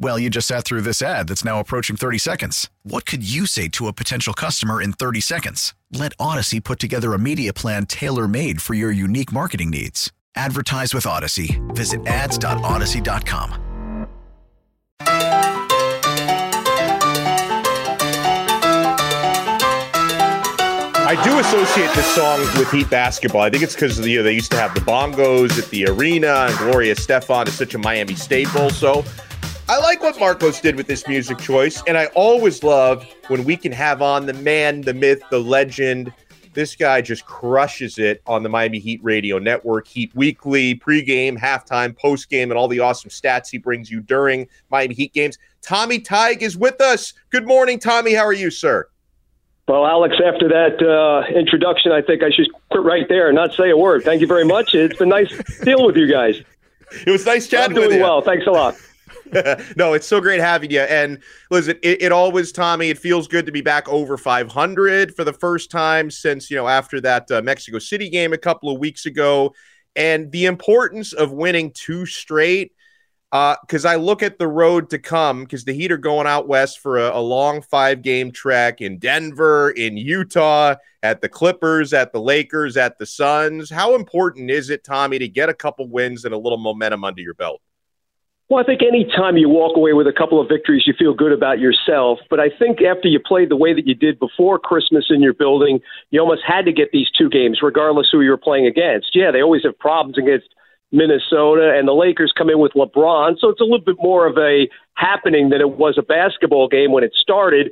Well, you just sat through this ad that's now approaching 30 seconds. What could you say to a potential customer in 30 seconds? Let Audacy put together a media plan tailor made for your unique marketing needs. Advertise with Audacy. Visit ads.audacy.com. I do associate this song with Heat basketball. I think it's because you know, they used to have the bongos at the arena, and Gloria Estefan is such a Miami staple. So I like what Marcos did with this music choice, and I always love when we can have on the man, the myth, the legend. This guy just crushes it on the Miami Heat Radio Network, Heat Weekly, pregame, halftime, postgame, and all the awesome stats he brings you during Miami Heat games. Tommy Tighe is with us. Good morning, Tommy. How are you, sir? Well, Alex, after that uh, introduction, I think I should quit right there and not say a word. Thank you very much. It's been nice dealing with you guys. It was nice chatting I'm doing with you. well. Thanks a lot. no, it's so great having you. And listen, it, it, always, Tommy, it feels good to be back over 500 for the first time since, you know, after that uh, Mexico City game a couple of weeks ago. And the importance of winning two straight because uh, I look at the road to come because the Heat are going out west for a, a long five game trek in Denver, in Utah, at the Clippers, at the Lakers, at the Suns. How important is it, Tommy, to get a couple wins and a little momentum under your belt? Well, I think any time you walk away with a couple of victories, you feel good about yourself. But I think after you played the way that you did before Christmas in your building, you almost had to get these two games, regardless who you were playing against. Yeah, they always have problems against Minnesota, and the Lakers come in with LeBron. So it's a little bit more of a happening than it was a basketball game when it started.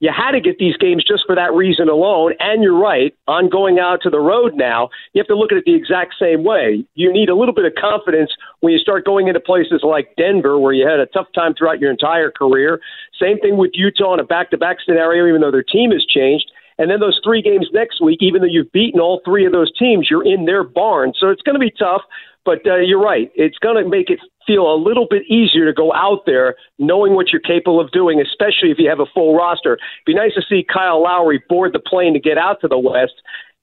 You had to get these games just for that reason alone. And you're right, on going out to the road now, you have to look at it the exact same way. You need a little bit of confidence when you start going into places like Denver, where you had a tough time throughout your entire career. Same thing with Utah in a back to back scenario, even though their team has changed. And then those three games next week, even though you've beaten all three of those teams, you're in their barn. So it's going to be tough. But uh, you're right. It's going to make it feel a little bit easier to go out there knowing what you're capable of doing, especially if you have a full roster. It'd be nice to see Kyle Lowry board the plane to get out to the West.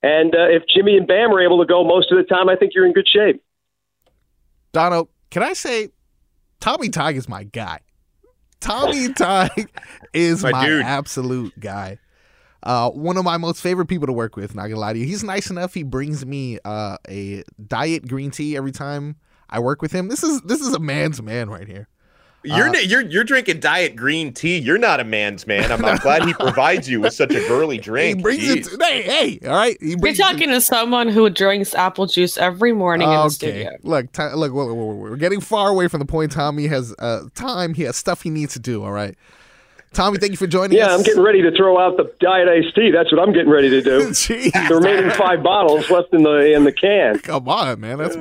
And uh, if Jimmy and Bam are able to go most of the time, I think you're in good shape. Dono, can I say Tommy Tighe is my guy? Tommy Tighe is My my, absolute guy. Uh, one of my most favorite people to work with. Not gonna lie to you, he's nice enough. He brings me uh, a diet green tea every time I work with him. This is this is a man's man right here. You're, Uh, you're you're drinking diet green tea. You're not a man's man. I'm, I'm glad he provides you with such a girly drink. He brings it. To, hey, hey, all right. He You're brings it talking to someone who drinks apple juice every morning in the studio. Look, ti- look, look, look, we're getting far away from the point. Tommy has uh, time. He has stuff he needs to do. All right. Tommy, thank you for joining us. Yeah, I'm getting ready to throw out the diet iced tea. That's what I'm getting ready to do. The remaining five bottles left in the in the can. Come on, man. That's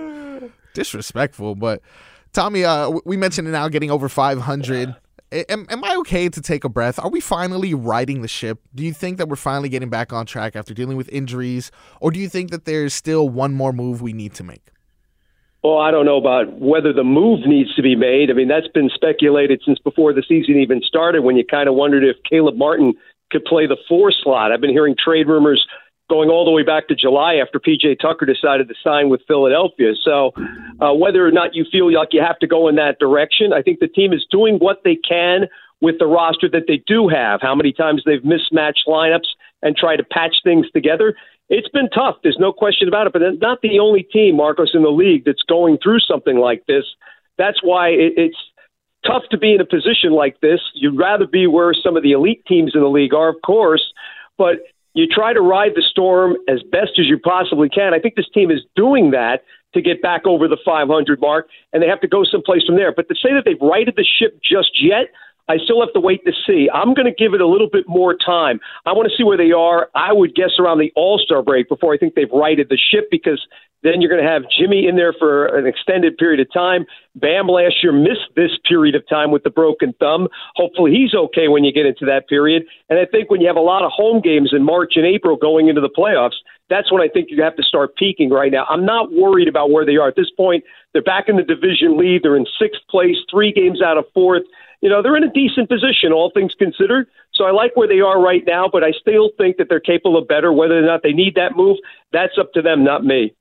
disrespectful. But Tommy, uh, we mentioned it now getting over 500. A- Am, am I okay to take a breath? Are we finally riding the ship? Do you think that we're finally getting back on track after dealing with injuries? Or do you think that there's still one more move we need to make? Well, I don't know about whether the move needs to be made. I mean, that's been speculated since before the season even started when you kind of wondered if Caleb Martin could play the four slot. I've been hearing trade rumors going all the way back to July after PJ Tucker decided to sign with Philadelphia. So, uh, whether or not you feel like you have to go in that direction, I think the team is doing what they can with the roster that they do have. How many times they've mismatched lineups and tried to patch things together. It's been tough. There's no question about it. But it's not the only team, Marcos, in the league that's going through something like this. That's why it, it's tough to be in a position like this. You'd rather be where some of the elite teams in the league are, of course, but you try to ride the storm as best as you possibly can. I think this team is doing that. to get back over the 500 mark, and they have to go someplace from there. But to say that they've righted the ship just yet, I still have to wait to see. I'm going to give it a little bit more time. I want to see where they are. I would guess around the All Star break before I think they've righted the ship because then you're going to have Jimmy in there for an extended period of time. Bam last year missed this period of time with the broken thumb. Hopefully he's okay when you get into that period. And I think when you have a lot of home games in March and April going into the playoffs, that's when I think you have to start peaking right now. I'm not worried about where they are at this point. They're back in the division lead. They're in sixth place, three games out of fourth. You know, they're in a decent position, all things considered. So I like where they are right now, but I still think that they're capable of better. Whether or not they need that move, that's up to them, not me.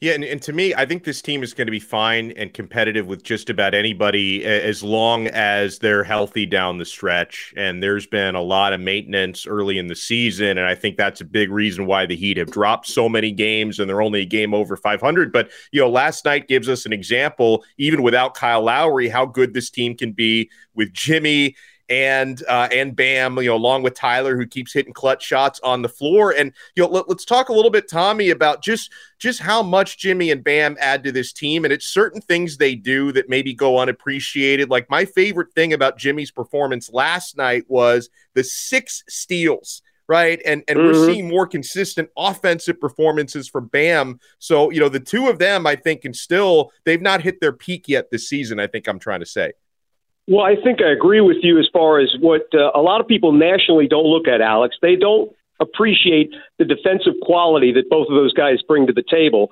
Yeah, and, and to me, I think this team is going to be fine and competitive with just about anybody as long as they're healthy down the stretch. And there's been a lot of maintenance early in the season, and I think that's a big reason why the Heat have dropped so many games and they're only a game over 500. But you know, last night gives us an example, even without Kyle Lowry, how good this team can be with Jimmy and uh, and Bam, you know, along with Tyler, who keeps hitting clutch shots on the floor. And you know, let, us talk a little bit, Tommy, about just just how much Jimmy and Bam add to this team. And it's certain things they do that maybe go unappreciated. Like my favorite thing about Jimmy's performance last night was the six steals right? And and mm-hmm. we're seeing more consistent offensive performances from Bam. So you know the two of them, I think, can still they've not hit their peak yet this season. I think I'm trying to say. Well, I think I agree with you as far as what uh, a lot of people nationally don't look at, Alex. They don't appreciate the defensive quality that both of those guys bring to the table.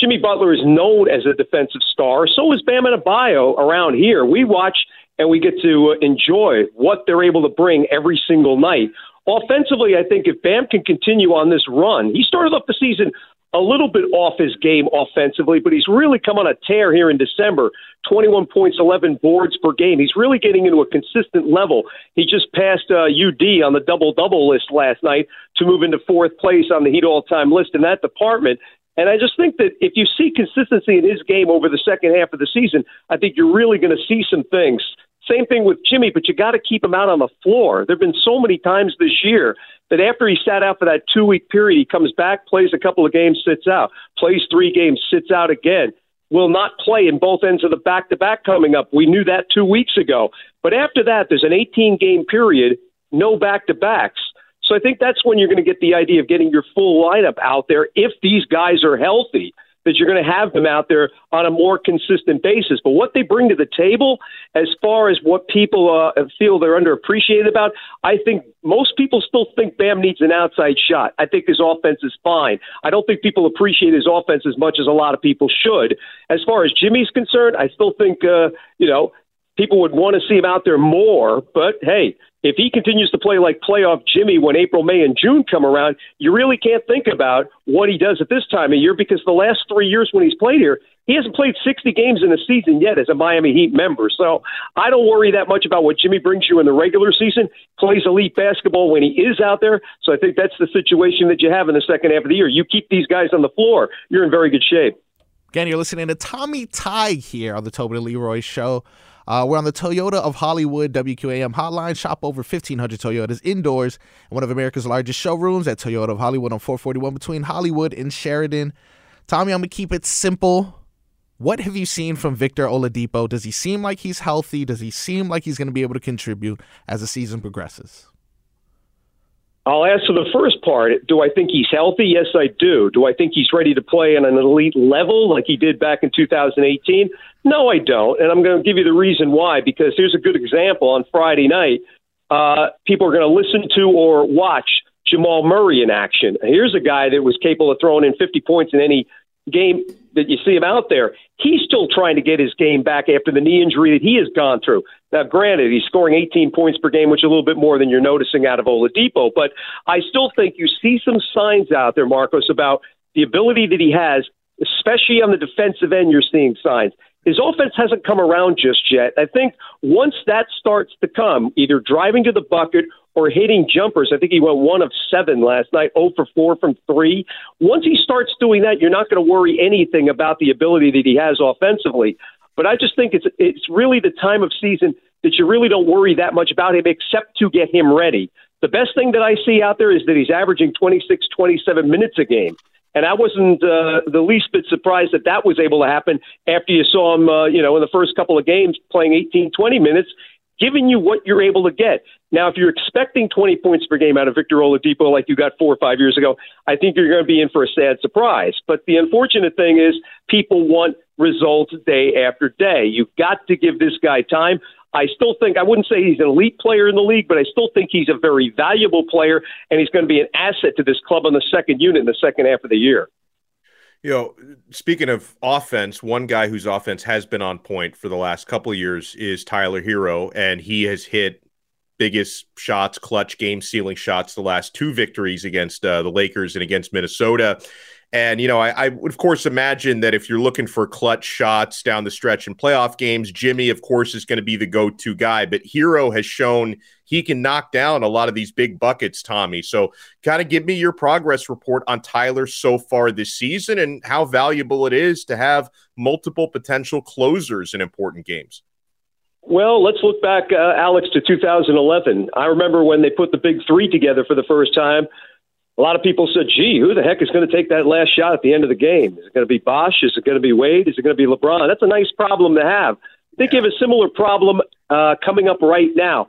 Jimmy Butler is known as a defensive star. So is Bam Adebayo around here. We watch and we get to uh, enjoy what they're able to bring every single night. Offensively, I think if Bam can continue on this run, he started off the season a little bit off his game offensively, but he's really come on a tear here in December. 21 points, 11 boards per game. He's really getting into a consistent level. He just passed uh, UD on the double double list last night to move into fourth place on the Heat all time list in that department. And I just think that if you see consistency in his game over the second half of the season, I think you're really going to see some things. Same thing with Jimmy, but you got to keep him out on the floor. There have been so many times this year that after he sat out for that two week period, he comes back, plays a couple of games, sits out, plays three games, sits out again. Will not play in both ends of the back to back coming up. We knew that two weeks ago. But after that, there's an 18 game period, no back to backs. So I think that's when you're going to get the idea of getting your full lineup out there if these guys are healthy that you're going to have them out there on a more consistent basis. But what they bring to the table, as far as what people uh, feel they're underappreciated about, I think most people still think Bam needs an outside shot. I think his offense is fine. I don't think people appreciate his offense as much as a lot of people should. As far as Jimmy's concerned, I still think, uh, you know, people would want to see him out there more. But hey, if he continues to play like playoff Jimmy when April, May, and June come around, you really can't think about what he does at this time of year because the last three years when he's played here, he hasn't played 60 games in a season yet as a Miami Heat member. So I don't worry that much about what Jimmy brings you in the regular season. Plays elite basketball when he is out there. So I think that's the situation that you have in the second half of the year. You keep these guys on the floor, you're in very good shape. Again, you're listening to Tommy Tighe here on the and Leroy Show. Uh, we're on the Toyota of Hollywood WQAM hotline. Shop over 1,500 Toyotas indoors in one of America's largest showrooms at Toyota of Hollywood on 441 between Hollywood and Sheridan. Tommy, I'm going to keep it simple. What have you seen from Victor Oladipo? Does he seem like he's healthy? Does he seem like he's going to be able to contribute as the season progresses? I'll answer the first part. Do I think he's healthy? Yes, I do. Do I think he's ready to play on an elite level like he did back in 2018? No, I don't. And I'm going to give you the reason why, because here's a good example. On Friday night, uh, people are going to listen to or watch Jamal Murray in action. Here's a guy that was capable of throwing in 50 points in any game that you see him out there. He's still trying to get his game back after the knee injury that he has gone through. Now, granted, he's scoring 18 points per game, which is a little bit more than you're noticing out of Oladipo, but I still think you see some signs out there, Marcos, about the ability that he has, especially on the defensive end. You're seeing signs. His offense hasn't come around just yet. I think once that starts to come, either driving to the bucket or hitting jumpers. I think he went one of seven last night, 0 for 4 from three. Once he starts doing that, you're not going to worry anything about the ability that he has offensively. But I just think it's it's really the time of season that you really don't worry that much about him except to get him ready. The best thing that I see out there is that he's averaging 26, 27 minutes a game. And I wasn't uh, the least bit surprised that that was able to happen after you saw him, uh, you know, in the first couple of games playing 18, 20 minutes, giving you what you're able to get. Now, if you're expecting 20 points per game out of Victor Oladipo like you got four or five years ago, I think you're going to be in for a sad surprise. But the unfortunate thing is people want results day after day. You've got to give this guy time. I still think I wouldn't say he's an elite player in the league, but I still think he's a very valuable player, and he's going to be an asset to this club on the second unit in the second half of the year. You know, speaking of offense, one guy whose offense has been on point for the last couple of years is Tyler Herro, and he has hit biggest shots, clutch game sealing shots the last two victories against uh, the Lakers and against Minnesota. And, you know, I, I, would, of course, imagine that if you're looking for clutch shots down the stretch in playoff games, Jimmy, of course, is going to be the go to guy. But Herro has shown he can knock down a lot of these big buckets, Tommy. So, kind of give me your progress report on Tyler so far this season and how valuable it is to have multiple potential closers in important games. Well, let's look back, uh, Alex, to 2011. I remember when they put the big three together for the first time a lot of people said, gee, who the heck is going to take that last shot at the end of the game? Is it going to be Bosh? Is it going to be Wade? Is it going to be LeBron? That's a nice problem to have. I think you have a similar problem uh, coming up right now.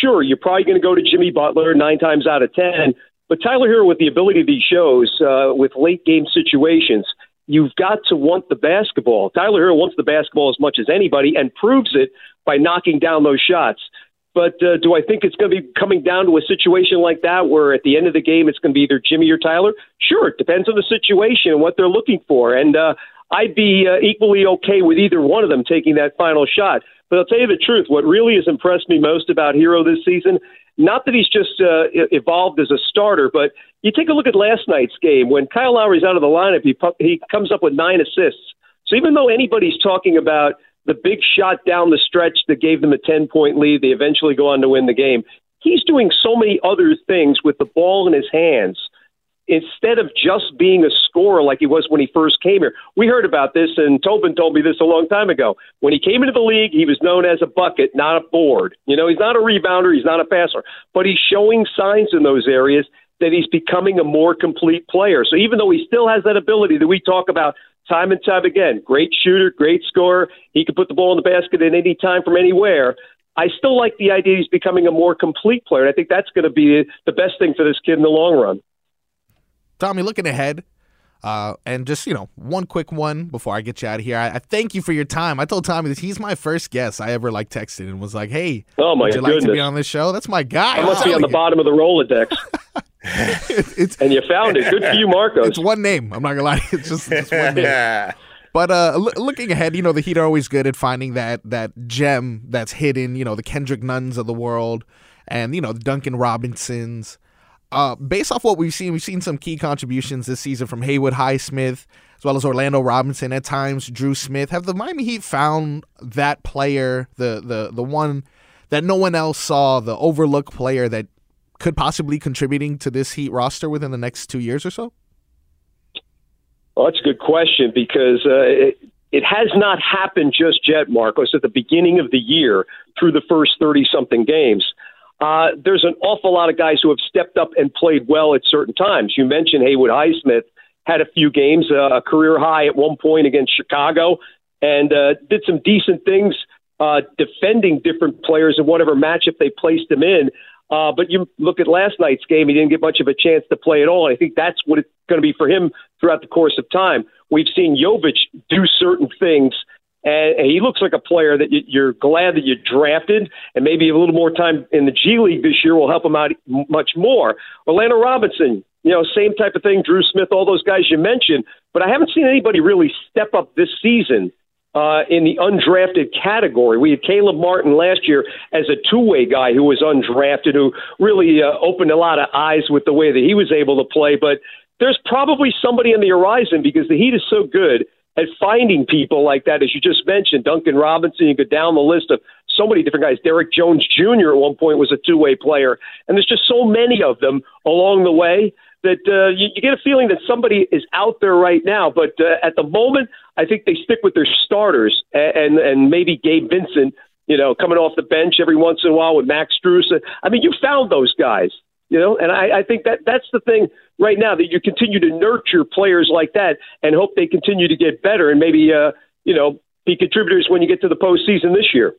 Sure, you're probably going to go to Jimmy Butler nine times out of 10, but Tyler Herro, with the ability of these shows, uh, with late game situations, you've got to want the basketball. Tyler Herro wants the basketball as much as anybody and proves it by knocking down those shots. But uh, do I think it's going to be coming down to a situation like that where at the end of the game it's going to be either Jimmy or Tyler? Sure, it depends on the situation and what they're looking for. And uh, I'd be uh, equally okay with either one of them taking that final shot. But I'll tell you the truth, what really has impressed me most about Herro this season, not that he's just uh, evolved as a starter, but you take a look at last night's game. When Kyle Lowry's out of the lineup, he, he comes up with nine assists. So even though anybody's talking about the big shot down the stretch that gave them a 10 point lead. They eventually go on to win the game. He's doing so many other things with the ball in his hands instead of just being a scorer like he was when he first came here. We heard about this, and Tobin told me this a long time ago. When he came into the league, he was known as a bucket, not a board. You know, he's not a rebounder, he's not a passer, but he's showing signs in those areas that he's becoming a more complete player. So even though he still has that ability that we talk about time and time again. Great shooter, great scorer. He can put the ball in the basket at any time from anywhere. I still like the idea he's becoming a more complete player. And I think that's going to be the best thing for this kid in the long run. Tommy, looking ahead, uh, and just you know, one quick one before I get you out of here. I, I, thank you for your time. I told Tommy that he's my first guest I ever like texted and was like, "Hey, oh my would you goodness. like to be on this show?" That's my guy. I must be on the bottom of the Rolodex. it's, and you found it. Good for you, Marcos. It's one name. I'm not gonna lie. It's just, it's one name. But uh, l- looking ahead, you know the Heat are always good at finding that that gem that's hidden. You know the Kendrick Nunns of the world, and you know the Duncan Robinsons. Uh, based off what we've seen, we've seen some key contributions this season from Haywood Highsmith as well as Orlando Robinson at times, Dru Smith. Have the Miami Heat found that player, the the the one that no one else saw, the overlooked player that could possibly contributing to this Heat roster within the next two years or so? Well, that's a good question because uh, it, it has not happened just yet, Marcos. At the beginning of the year, through the first 30 something games, uh, there's an awful lot of guys who have stepped up and played well at certain times. You mentioned Haywood Highsmith had a few games, uh, a career high at one point against Chicago, and uh, did some decent things uh, defending different players in whatever matchup they placed him in. Uh, but you look at last night's game; he didn't get much of a chance to play at all. And I think that's what it's going to be for him throughout the course of time. We've seen Jovic do certain things, and, he looks like a player that you're glad that you drafted, and maybe a little more time in the G League this year will help him out much more. Orlando Robinson, you know, same type of thing. Dru Smith, all those guys you mentioned, but I haven't seen anybody really step up this season uh, in the undrafted category. We had Caleb Martin last year as a two way guy who was undrafted, who really uh, opened a lot of eyes with the way that he was able to play. But there's probably somebody on the horizon because the Heat is so good at finding people like that, as you just mentioned. Duncan Robinson, you go down the list of so many different guys. Derrick Jones Jr. at one point was a two way player. And there's just so many of them along the way that uh, you, you get a feeling that somebody is out there right now. But uh, at the moment, I think they stick with their starters and and and maybe Gabe Vincent, you know, coming off the bench every once in a while with Max Strus. I mean, you found those guys. You know, and I, I think that that's the thing right now that you continue to nurture players like that and hope they continue to get better and maybe uh, you know be contributors when you get to the postseason this year.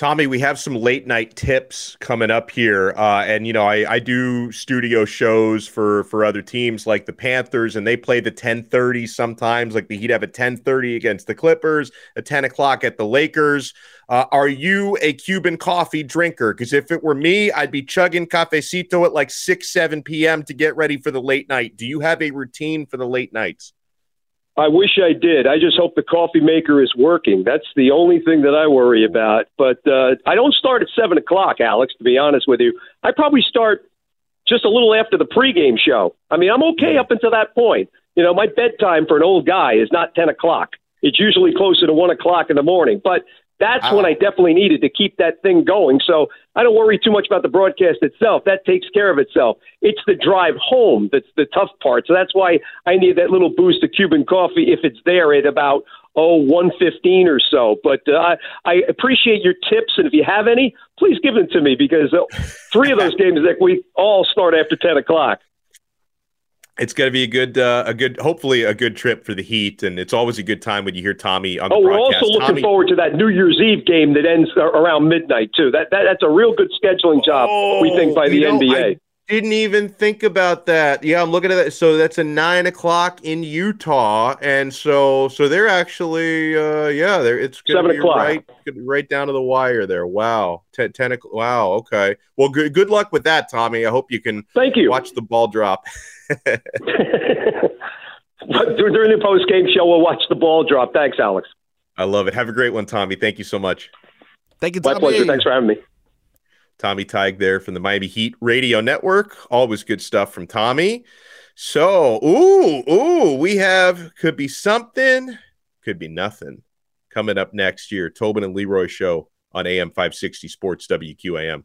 Tommy, we have some late night tips coming up here, uh, and you know I, I do studio shows for for other teams like the Panthers, and they play the ten thirty sometimes. Like the Heat have a ten thirty against the Clippers, a ten o'clock at the Lakers. Uh, are you a Cuban coffee drinker? Because if it were me, I'd be chugging cafecito at like six seven p.m. to get ready for the late night. Do you have a routine for the late nights? I wish I did. I just hope the coffee maker is working. That's the only thing that I worry about. But uh, I don't start at seven o'clock, Alex. To be honest with you, I probably start just a little after the pregame show. I mean, I'm okay up until that point. You know, my bedtime for an old guy is not ten o'clock. It's usually closer to one o'clock in the morning. But that's when I definitely needed to keep that thing going. So I don't worry too much about the broadcast itself. That takes care of itself. It's the drive home that's the tough part. So that's why I need that little boost of Cuban coffee if it's there at about oh one fifteen or so. But uh, I, I appreciate your tips, and if you have any, please give them to me because uh, three of those games that we all start after ten o'clock it's going to be a good, uh, a good, hopefully a good trip for the Heat, and it's always a good time when you hear Tommy on the oh, broadcast. we're also looking Tommy, forward to that New Year's Eve game that ends around midnight too. That, that that's a real good scheduling job, oh, we think, by the know, NBA. I didn't even think about that. Yeah, I'm looking at that. So that's a nine o'clock in Utah, and so so they're actually, uh, yeah, they're it's gonna Seven be o'clock. right, right down to the wire there. Wow, 10, 10 o'clock. Wow, okay. Well, good good luck with that, Tommy. I hope you can Thank you. watch the ball drop. During the post game show, we'll watch the ball drop. Thanks, Alex. I love it. Have a great one, Tommy. Thank you so much. Thank you, Tommy. My pleasure. Thanks for having me. Tommy Tighe there from the Miami Heat Radio Network. Always good stuff from Tommy. So, ooh, ooh, we have could be something, could be nothing. Coming up next year, Tobin and Leroy show on AM 560 Sports WQAM.